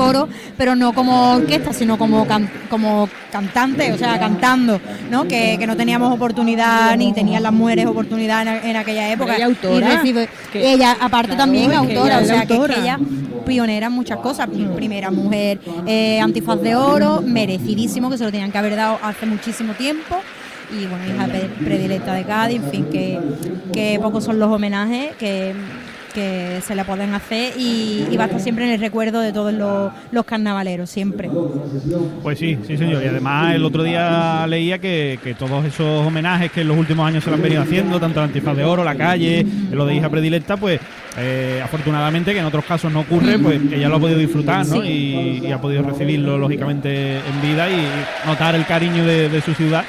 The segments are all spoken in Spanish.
coro, pero no como orquesta, sino como, como cantante, o sea, cantando, ¿no? Que, no teníamos oportunidad, ni tenían las mujeres oportunidad en, aquella época. Ella autora. ella, aparte también autora, o sea, que, ella pionera en muchas cosas. Primera mujer eh, antifaz de oro, merecidísimo, que se lo tenían que haber dado hace muchísimo tiempo y bueno, hija predilecta de Cádiz, en fin, que, que pocos son los homenajes que, que se le pueden hacer y, va a estar siempre en el recuerdo de todos los, carnavaleros, siempre. Pues sí, sí señor, y además el otro día leía que, todos esos homenajes que en los últimos años se le han venido haciendo, tanto la Antifaz de Oro, la calle, lo de hija predilecta, pues eh, afortunadamente que en otros casos no ocurre, pues ella lo ha podido disfrutar ¿no? y, ha podido recibirlo lógicamente en vida y notar el cariño de su ciudad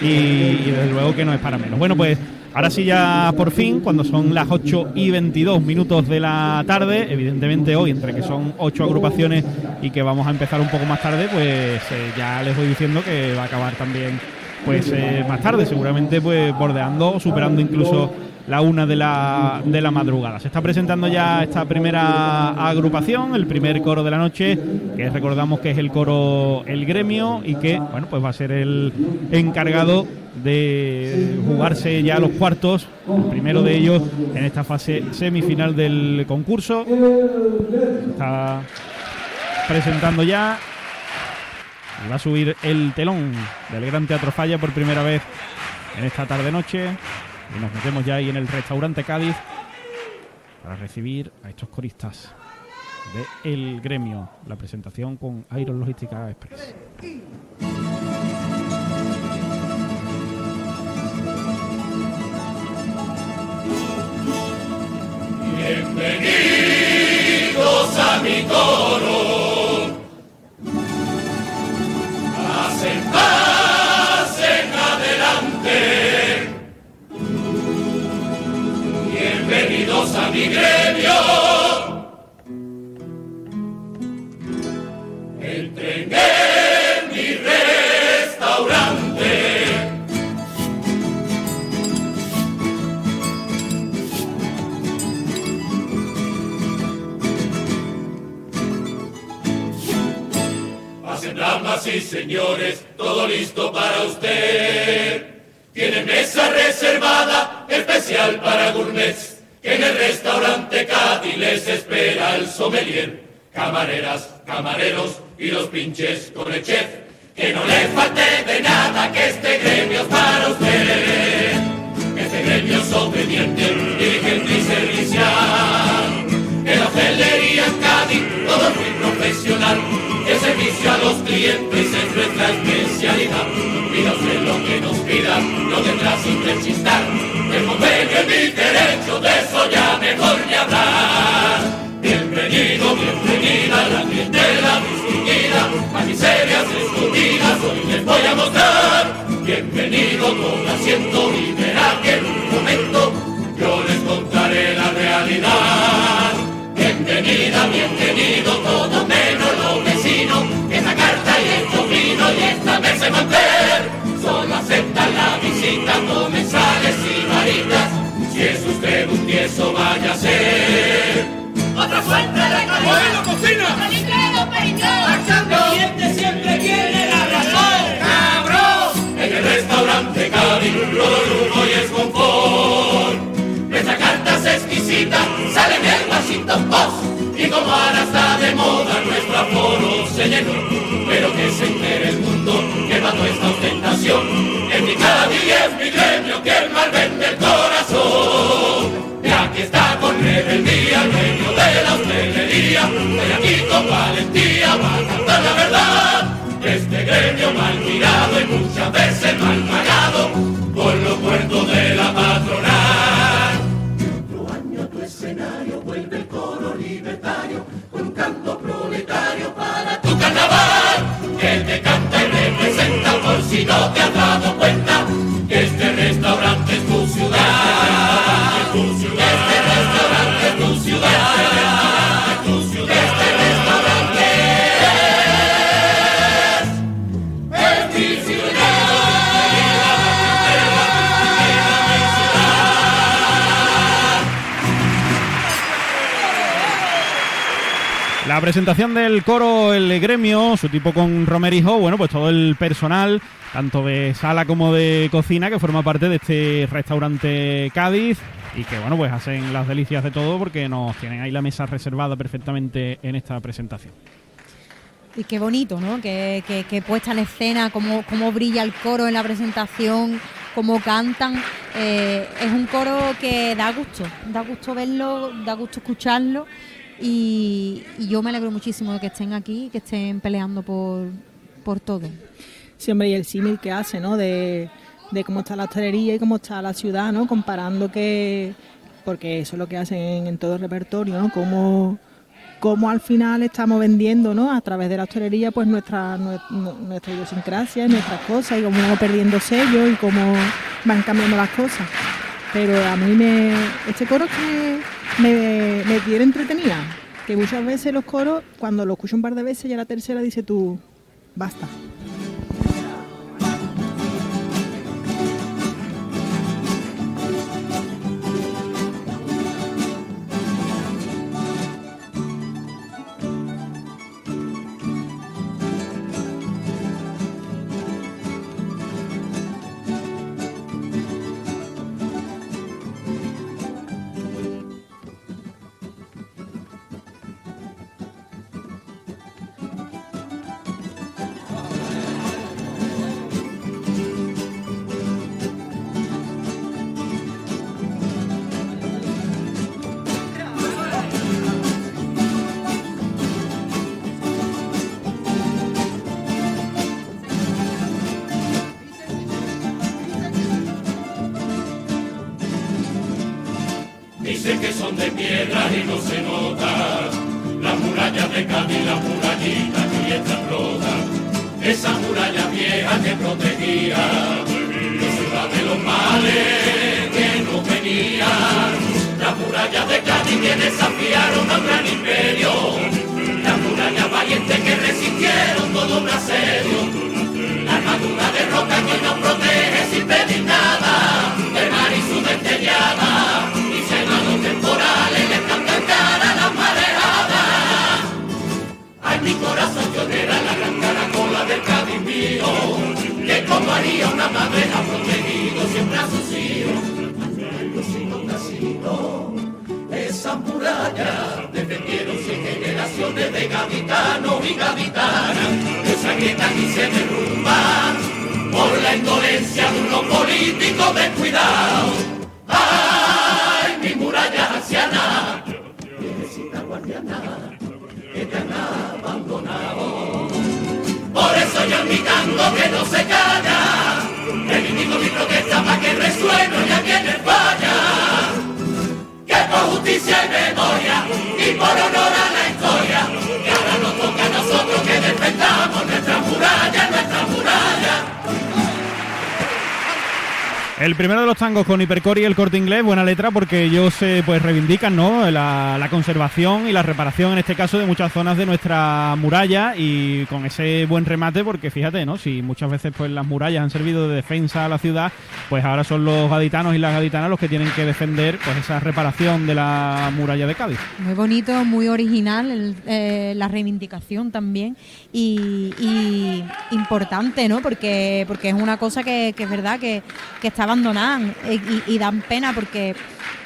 y, desde luego que no es para menos. Bueno, pues ahora sí ya por fin, cuando son las 8 y 22 minutos de la tarde, evidentemente hoy, entre que son 8 agrupaciones y que vamos a empezar un poco más tarde, pues eh, ya les voy diciendo que va a acabar también pues eh, más tarde, seguramente pues bordeando, superando incluso la una de la, de la madrugada. Se está presentando ya esta primera agrupación, el primer coro de la noche, que recordamos que es el coro El Gremio y que, bueno, pues va a ser el encargado de jugarse ya los cuartos, el primero de ellos en esta fase semifinal del concurso. Está presentando ya y va a subir el telón del Gran Teatro Falla por primera vez en esta tarde-noche. Y nos metemos ya ahí en el restaurante Cádiz para recibir a estos coristas de El Gremio. La presentación con Iron Logística Express. Bienvenidos a mi coro. Mi gremio. Mi restaurante. Pasen damas y señores, todo listo para usted. Tiene mesa reservada especial para gourmets en el restaurante Cádiz les espera el sommelier, camareras, camareros y los pinches con chef. Que no le falte de nada, que este gremio es para usted. Este gremio es obediente, diligente y servicial. En la hotelería en Cádiz todo muy profesional. El servicio a los clientes es nuestra especialidad. Pida usted lo que nos pida, lo tendrá sin rechistar. Es mi derecho, de eso ya mejor ni hablar. Bienvenido, bienvenida la clientela distinguida, a miserias escondidas hoy les voy a mostrar. Bienvenido, con asiento y verá que en un momento yo les contaré la realidad. Bienvenida, bienvenido, todo menos los vecinos, esa carta y el vino y esta mesa manter solo aceptan la visita comensales y maritas. Si es usted un tieso, vaya a ser. Otra fuente de calidad. ¡Bueno, cocina! ¡Marchando! El cliente siempre tiene la razón. ¡Cabrón! En el restaurante todo lujo y es confort. La presentación del coro El Gremio, su tipo con Romerijo, bueno, pues todo el personal, tanto de sala como de cocina, que forma parte de este restaurante Cádiz y que, bueno, pues hacen las delicias de todo porque nos tienen ahí la mesa reservada perfectamente en esta presentación. Y qué bonito, ¿no? Que, puesta en escena, cómo, cómo brilla el coro en la presentación, cómo cantan. Eh, es un coro que da gusto, da gusto verlo, da gusto escucharlo. Y, yo me alegro muchísimo de que estén aquí, que estén peleando por, por todo. Sí, hombre, y el símil que hace, ¿no? De, de cómo está la hostelería y cómo está la ciudad, ¿no? Comparando que, porque eso es lo que hacen en todo el repertorio, ¿no? Cómo, cómo al final estamos vendiendo, ¿no? A través de la hostelería, pues nuestra, nuestra idiosincrasia, nuestras cosas y cómo vamos perdiendo sellos y cómo van cambiando las cosas. Pero a mí me, este coro que me, me tiene entretenida, que muchas veces los coros, cuando lo escucho un par de veces, ya la tercera dice tú, basta. Que son de piedra y no se nota. Las murallas de Cádiz, la murallita que está rota. Esa muralla vieja que protegía la ciudad de los males que no venían. Las murallas de Cádiz que desafiaron a un gran imperio. Las murallas valientes que resistieron todo un asedio. La armadura de roca que nos protege sin pedir nada. El mar y su destellada Corazón llorera la gran caracola del Cádiz mío, que como haría una madre ha protegido siempre a sus hijos. Esas murallas defendieron cien generaciones de gaditanos y gaditanas, que se agrietan y se derrumban por la indolencia de unos políticos descuidados. Que no se calla, reivindico mi protesta para que resuene y a quienes falla. Que por justicia y memoria y por honor a la historia, que ahora nos toca a nosotros que defendamos nuestra muralla. El primero de los tangos con Hipercore y el corte inglés, buena letra porque ellos eh, pues reivindican ¿no? La, conservación y la reparación en este caso de muchas zonas de nuestra muralla y con ese buen remate porque fíjate, ¿no? Si muchas veces pues las murallas han servido de defensa a la ciudad, pues ahora son los gaditanos y las gaditanas los que tienen que defender pues esa reparación de la muralla de Cádiz. Muy bonito, muy original eh, la reivindicación también y, importante, ¿no? Porque, porque es una cosa que, es verdad que está abandonan eh, y, dan pena porque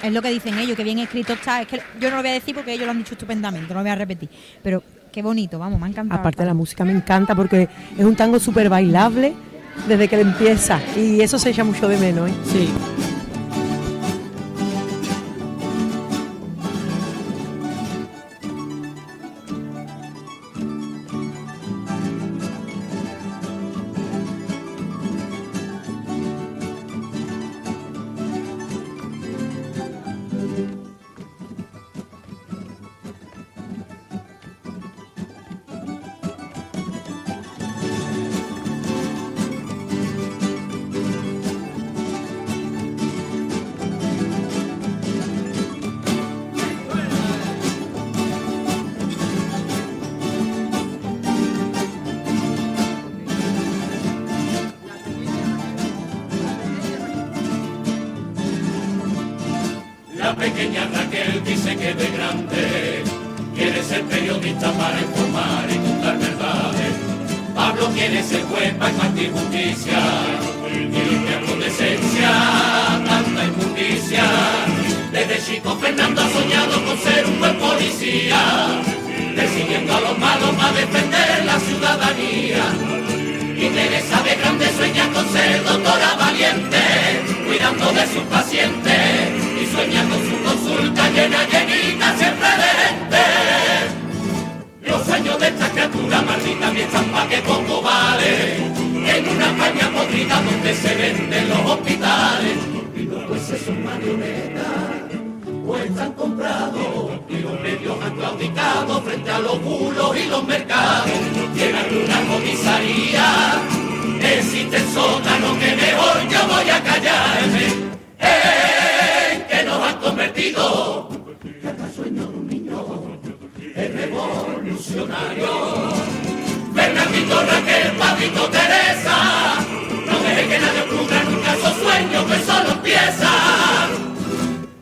es lo que dicen ellos, que bien escrito está. Es que yo no lo voy a decir porque ellos lo han dicho estupendamente, no lo voy a repetir. Pero qué bonito, vamos, me ha encantado. Aparte de la música me encanta porque es un tango súper bailable desde que empieza y eso se echa mucho de menos. ¿eh? Sí. Dice que de grande quiere ser periodista para informar y contar verdades. Pablo quiere ser juez para impartir justicia y limpiar con decencia tanta inmundicia. Desde chico Fernando ha soñado con ser un buen policía, persiguiendo a los malos para defender la ciudadanía. Y Teresa de grande sueña con ser doctora valiente, cuidando de sus pacientes sueña su consulta llena, llenita, siempre de gente. Los sueños de esta criatura maldita mi estampa que poco vale, en una caña podrida donde se venden los hospitales. Y los jueces son marionetas, o están comprados, y los medios han claudicado frente a los bulos y los mercados. En alguna comisaría existen sótanos que mejor yo voy a callarme. Que hasta sueño de un niño es revolucionario. Fernandito, Raquel, Pablito, Teresa, no deje que nadie ocurra nunca esos sueños que solo empiezan.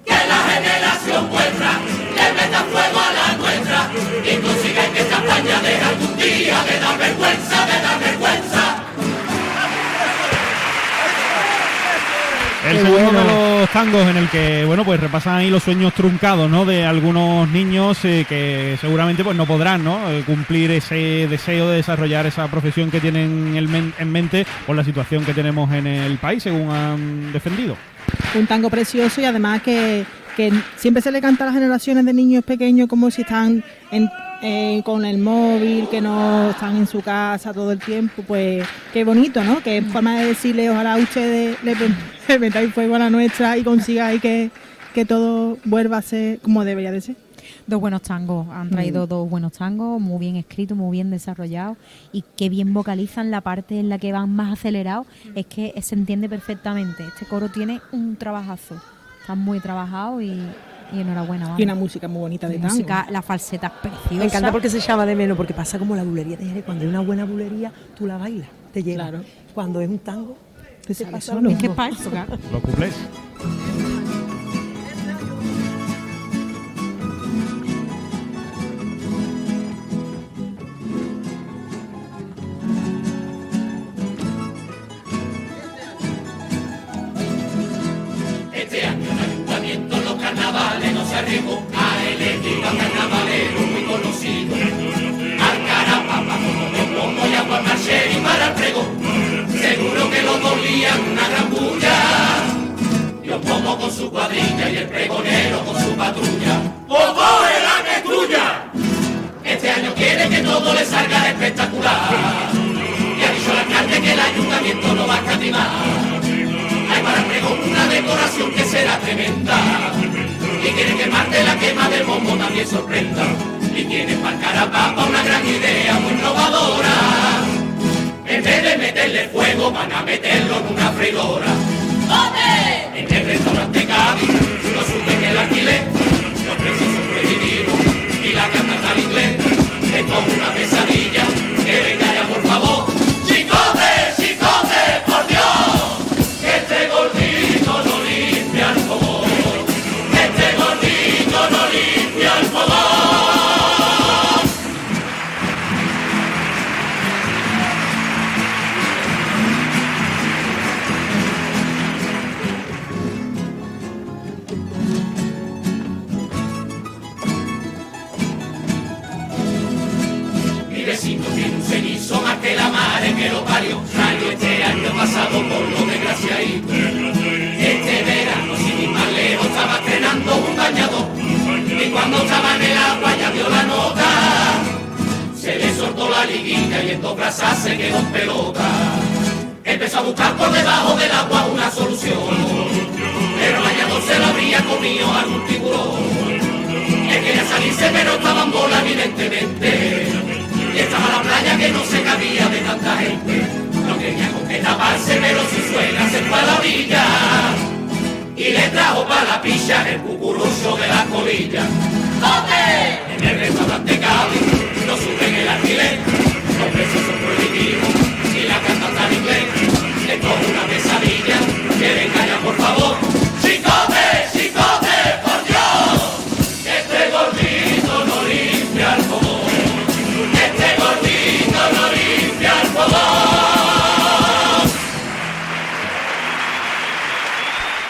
Que la generación vuestra le meta fuego a la nuestra y consiga que esta España deje algún día de dar vergüenza, de dar vergüenza. Segundo bueno. de los tangos en el que, bueno, pues repasan ahí los sueños truncados, ¿no? De algunos niños eh, que seguramente pues no podrán, ¿no? Eh, cumplir ese deseo de desarrollar esa profesión que tienen en mente por la situación que tenemos en el país, según han defendido. un tango precioso y además que, que siempre se le canta a las generaciones de niños pequeños como si están en- eh, con el móvil, que no están en su casa todo el tiempo, pues qué bonito, ¿no? Que es forma de decirle, ojalá ustedes le, le metáis fuego a la nuestra y consigáis que, que todo vuelva a ser como debería de ser. Dos buenos tangos, han traído Mm. dos buenos tangos, muy bien escritos, muy bien desarrollados y que bien vocalizan la parte en la que van más acelerados, es que se entiende perfectamente. Este coro tiene un trabajazo, está muy trabajado y, y enhorabuena. vamos. Y una música muy bonita de La tango. música, la falseta es preciosa. Me encanta porque se llama de menos, porque pasa como la bulería de Jerez. Cuando hay una buena bulería, tú la bailas, te lleva. Claro. Cuando es un tango, Te sale pasa solo. lo mismo. para eso, claro. Arriesgó a elegir a un carnavalero muy conocido. Al carapapa como de plomo y agua y para el pregón. Seguro que los dos lían una gran bulla. Yo como con su cuadrilla y el pregonero con su patrulla. ¡O coge la que es tuya! Este año quiere que todo le salga espectacular. Y ha dicho el alcalde que el ayuntamiento no va a escatimar. Hay para el pregón una decoración que será tremenda. Y quieren que el martes la quema del bombo también sorprenda. Y tienen para carapapa una gran idea muy innovadora. En vez de meterle fuego van a meterlo en una freidora. ¿Dónde? En el restaurante Cádiz, no suben el alquiler, los precios son prohibidos y la canta al inglés. Es como una pesadilla, que venga su suegra se fue a la orilla Y le trajo para la pilla el cucurucho de la colilla. ¿Dónde? En el restaurante Cádiz No suben el alquiler. Los precios son prohibidos Y la cantante en inglés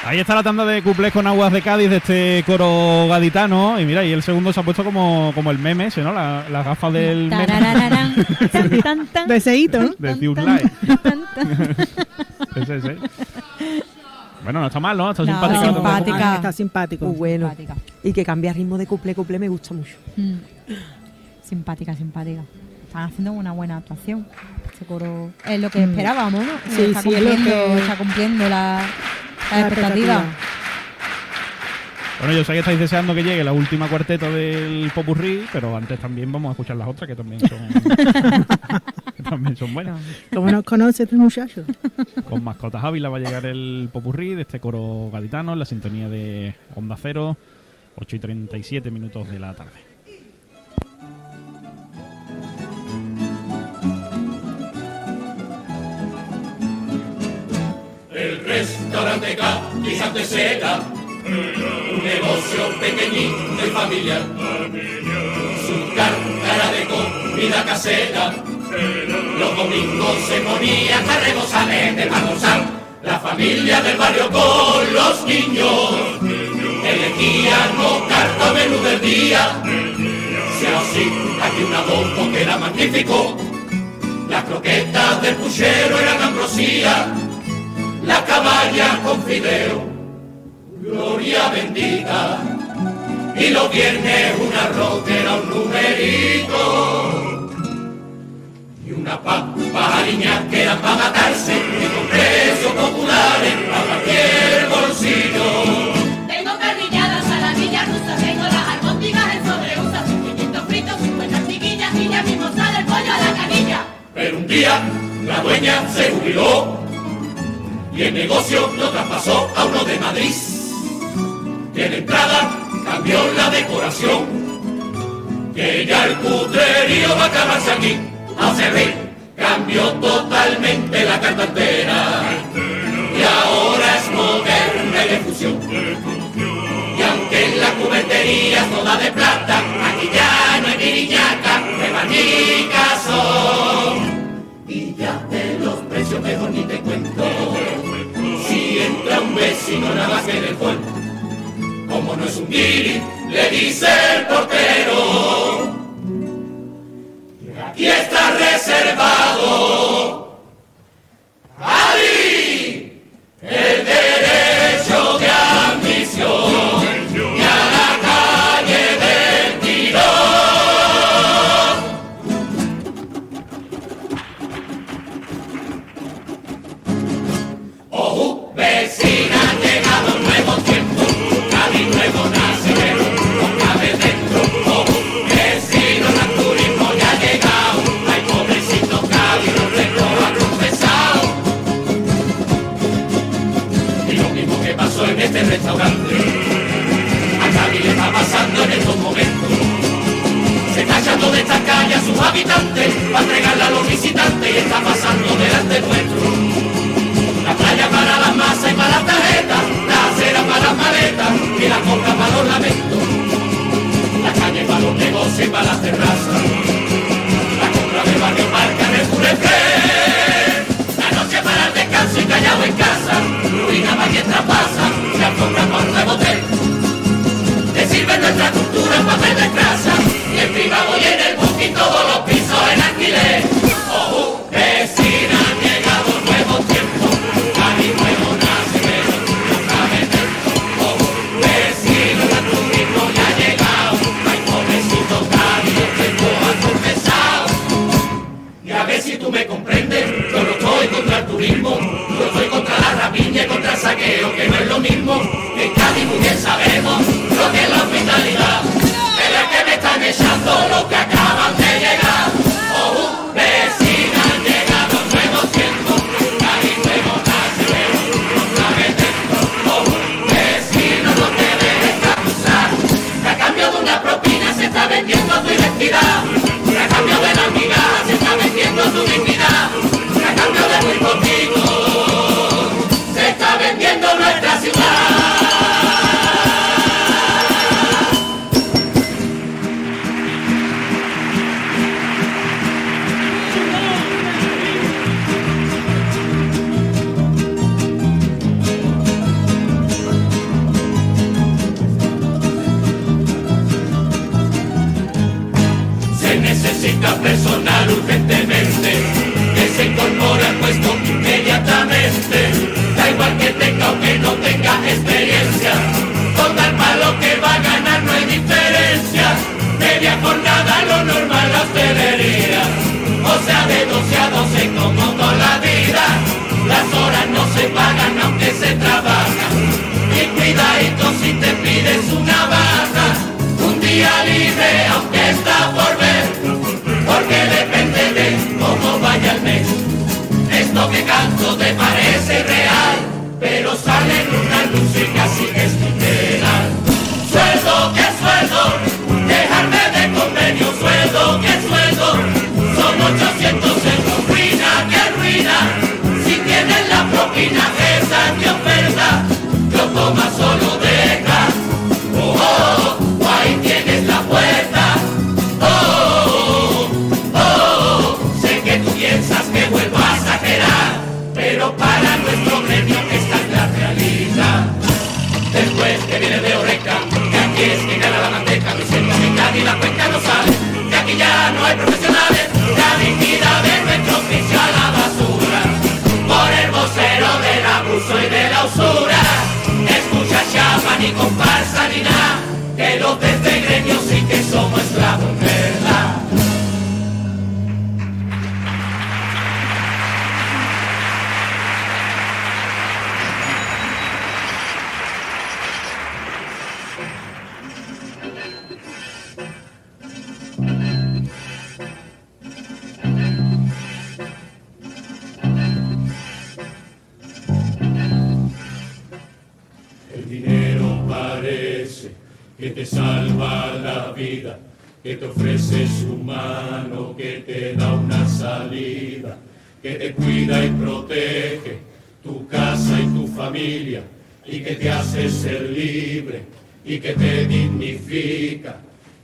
Ahí está la tanda de cuplés con aguas de Cádiz de este coro gaditano. Y mira, y el segundo se ha puesto como, como el meme ese, ¿no? La- Las gafas del meme. Tararararán, tan, tan, tan, Deseíto, ¿no? De tan. Ese, ese. Bueno, no está mal, ¿no? Está No, simpática. de simpática. Ah, Está simpático. Muy bueno. Simpática. Y que cambia ritmo de cuplé, cuplé me gusta mucho. Mm. Simpática, simpática. Están haciendo una buena actuación. Este coro es lo que Mm. esperábamos, ¿no? Sí, está, sí, es lo cumpliendo, que- está cumpliendo la, la La expectativa. Bueno, yo sé que estáis deseando que llegue la última cuarteta del Popurrí, pero antes también vamos a escuchar las otras que también son, que también son buenas. ¿Cómo nos conoce este muchacho? Con Mascotas Ávila va a llegar el Popurrí de este coro gaditano en la sintonía de Onda Cero, 8 y 37 minutos de la tarde. El restaurante Cádiz Antesera, un negocio pequeñito y familiar. Su cárcara de comida casera, los domingos se ponía a rebosar de. La familia del barrio con los niños elegían los carta menú del día. Si así, aquí una bombo que era magnífico. Las croquetas del puchero eran ambrosía la caballa con fideo, gloria bendita, y los viernes un arroz que era un numerito, y una papa que era para matarse, y con precios populares a cualquier bolsillo. Tengo carrilladas, saladillas rusas, tengo las albóndigas en sobreusa, sus pimientos fritos, sus buenas tiguillas y ya mismo sale el pollo a la canilla. Pero un día la dueña se jubiló y el negocio lo traspasó a uno de Madrid. Y en entrada cambió la decoración, que ya el cutrerío va a acabarse aquí a servir. Cambió totalmente la carta entera y ahora es moderna y de fusión. Y aunque en la cubertería es toda de plata, vecino nada más que de fuego, como no es un guiri, le dice el portero. Aquí está reservado. De esta calle a sus habitantes, para entregarla a los visitantes y está pasando delante nuestro. La playa para las masas y para las tarjetas, la acera para las maletas y la coca para los lamentos. La calle para los negocios y para las terrazas. La compra de barrio marca en el Furefer. La noche para el descanso y callado en casa. Ruina va mientras pasa, se alfombra para un nuevo hotel. Te sirve nuestra cultura en papel de grasa y en privado y el todos los pisos en alquiler. Oh, vecina, han llegado nuevos tiempos. A mi nuevo nacimiento, nunca me tengo. Oh, vecino, la turismo ya ha llegado. Ay, pobrecito, cari, yo tengo a confesar. Y a ver si tú me comprendes, yo no estoy contra el turismo. Yo estoy contra la rapiña y contra el saqueo, que no es lo mismo. En Cádiz muy bien sabemos lo que es la hospitalidad. Que canto te parece real, pero sale en una luz y casi que es literal. Sueldo, que sueldo, dejarme de convenio, sueldo, que sueldo, son 800 euros, ruina, que ruina, si tienes la propina, esa es que te ofrece su mano, que te da una salida, que te cuida y protege tu casa y tu familia, y que te hace ser libre y que te dignifica.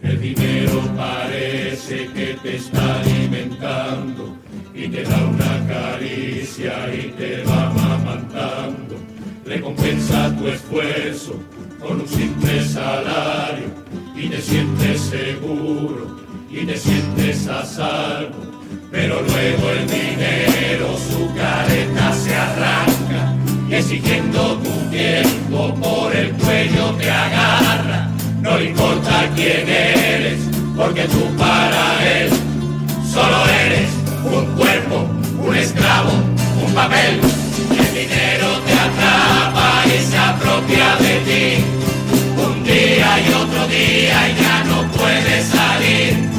El dinero parece que te está alimentando y te da una caricia y te va amamantando recompensa tu esfuerzo con un simple salario y te sientes seguro y te sientes a salvo. Pero luego el dinero su careta se arranca y exigiendo tu tiempo por el cuello te agarra. No importa quién eres, porque tú para él solo eres un cuerpo, un esclavo, un papel. El dinero te atrapa y se apropia de ti. Día y otro día y ya no puedes salir.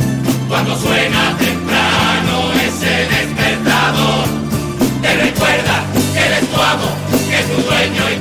Cuando suena temprano ese despertador, te recuerda que eres tu amo, que es tu dueño y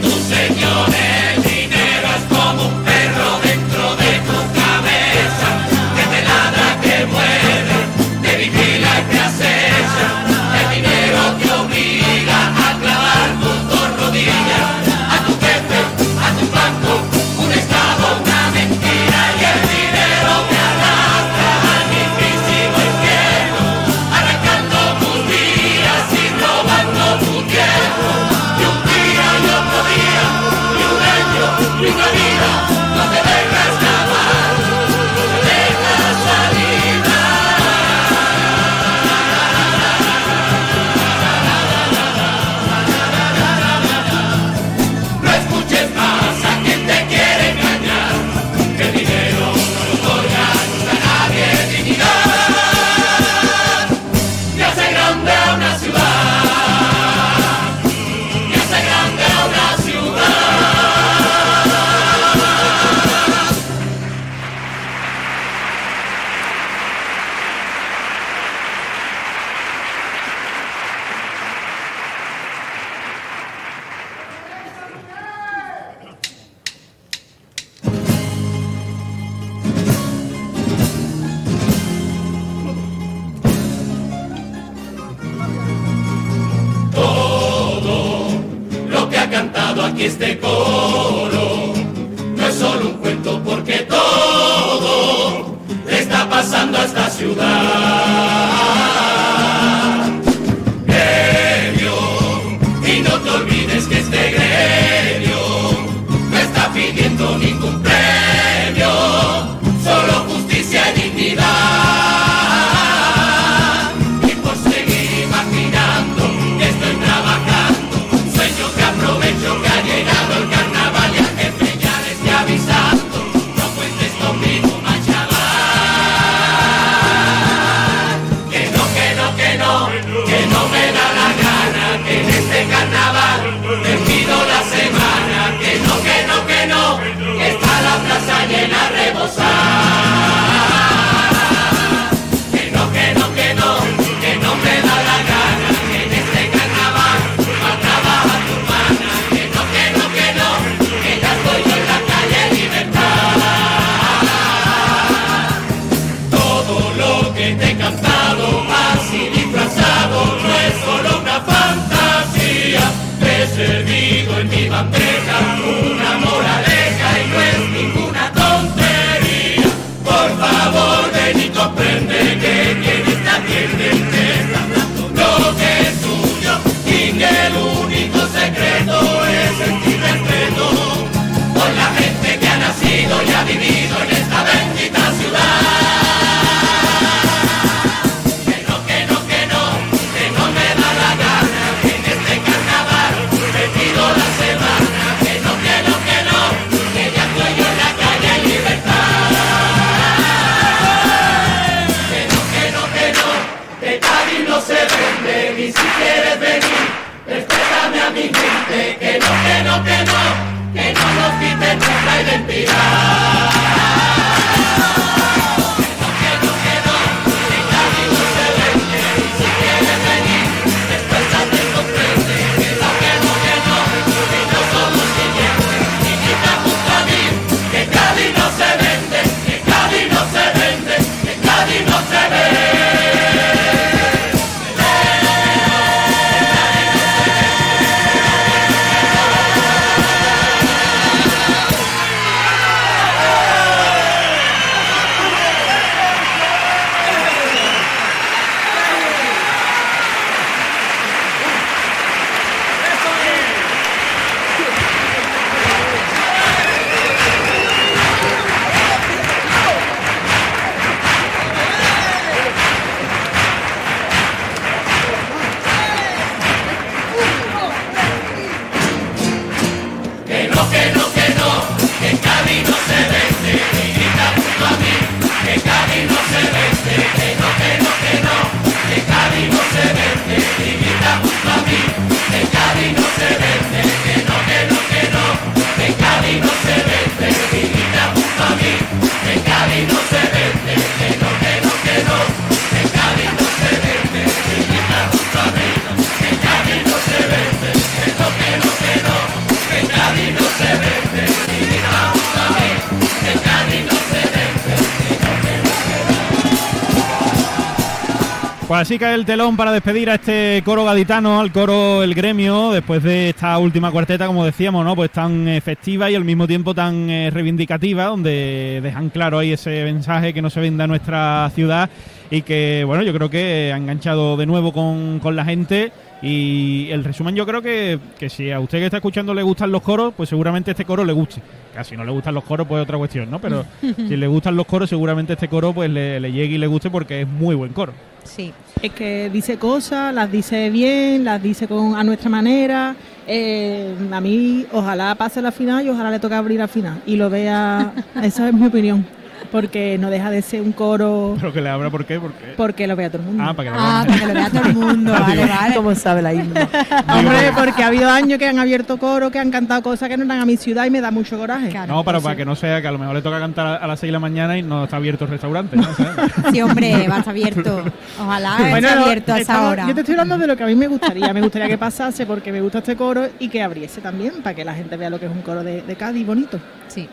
Pues así cae el telón para despedir a este coro gaditano, al coro El Gremio, después de esta última cuarteta, como decíamos, ¿no? Pues tan eh, festiva y al mismo tiempo tan eh, reivindicativa, donde dejan claro ahí ese mensaje que no se venda nuestra ciudad y que, bueno, yo creo que ha enganchado de nuevo con, con la gente. Y el resumen yo creo que, que si a usted que está escuchando le gustan los coros, pues seguramente este coro le guste. Casi no le gustan los coros, pues es otra cuestión, ¿no? Pero si le gustan los coros, seguramente este coro pues le, le llegue y le guste porque es muy buen coro. Sí. Es que dice cosas, las dice bien, las dice con a nuestra manera. Eh, a mí, ojalá pase la final y ojalá le toque abrir la final. Y lo vea, esa es mi opinión. Porque no deja de ser un coro Pero que le abra, ¿por qué? Porque... porque lo vea todo el mundo. Ah, para que le Ah, abra. para que lo vea todo el mundo. Vale, vale. Como sabe la himno. Hombre, porque ha habido años que han abierto coro, que han cantado cosas que no eran a mi ciudad y me da mucho coraje. Claro. No, para, para que no sea que a lo mejor le toca cantar a- las 6 de la mañana y no está abierto el restaurante. Sí, hombre, va a estar abierto. Ojalá Bueno, esté abierto a esa estamos- hora. Yo te estoy hablando de lo que a mí me gustaría. Me gustaría que pasase porque me gusta este coro y que abriese también para que la gente vea lo que es un coro de, de Cádiz bonito. Sí.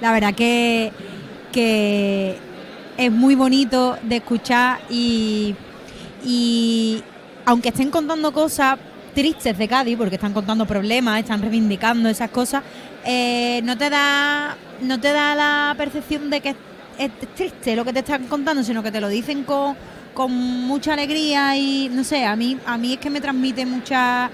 La verdad que, que es muy bonito de escuchar y, y aunque estén contando cosas tristes de Cádiz, porque están contando problemas, están reivindicando esas cosas, eh, no te da no te da la percepción de que es triste lo que te están contando, sino que te lo dicen con, con mucha alegría y no sé, a mí a mí es que me transmite mucha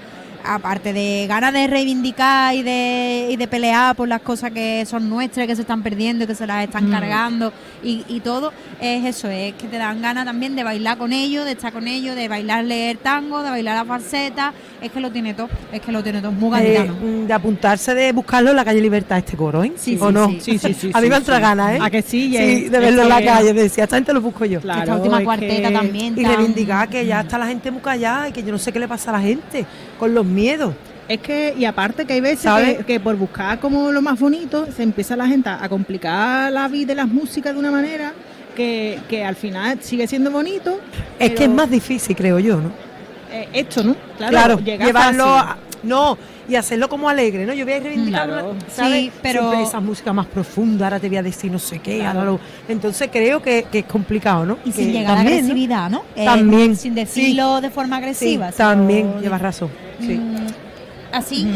aparte de ganas de reivindicar y de, y de pelear por las cosas que son nuestras, que se están perdiendo, que se las están cargando y, y todo, es eso, es que te dan ganas también de bailar con ellos, de estar con ellos, de bailarle el tango, de bailar la falseta, es que lo tiene todo, es que lo tiene todo, es muy de, gaditano. de apuntarse, de buscarlo en la calle Libertad este coro, ¿eh? Sí, ¿O sí, no? sí. Sí, sí, sí, A mí sí, me entra ganas, ¿eh? ¿A que sí? Sí, de verlo en la calle. Decía, esta gente lo busco yo. Claro, Esta última es cuarteta que- también. Y tan- reivindicar que ya está la gente muy callada y que yo no sé qué le pasa a la gente con los miedos. Es que, y aparte que hay veces que, que por buscar como lo más bonito, se empieza la gente a complicar la vida y las músicas de una manera que, que al final sigue siendo bonito. Es que es más difícil, creo yo, ¿no? eh, esto, ¿no? Claro, llega llevarlo fácil. a- no, y hacerlo como alegre, ¿no? Yo voy a reivindicar, Claro. una- ¿sabes? Sí, pero- esa música más profunda, ahora te voy a decir no sé qué, ahora lo- entonces creo que, que es complicado, ¿no? Y sin Que llegar a agresividad, ¿no? Eh, También, sin sí. decirlo de forma agresiva. también, llevas razón. Sí. Mm, Así,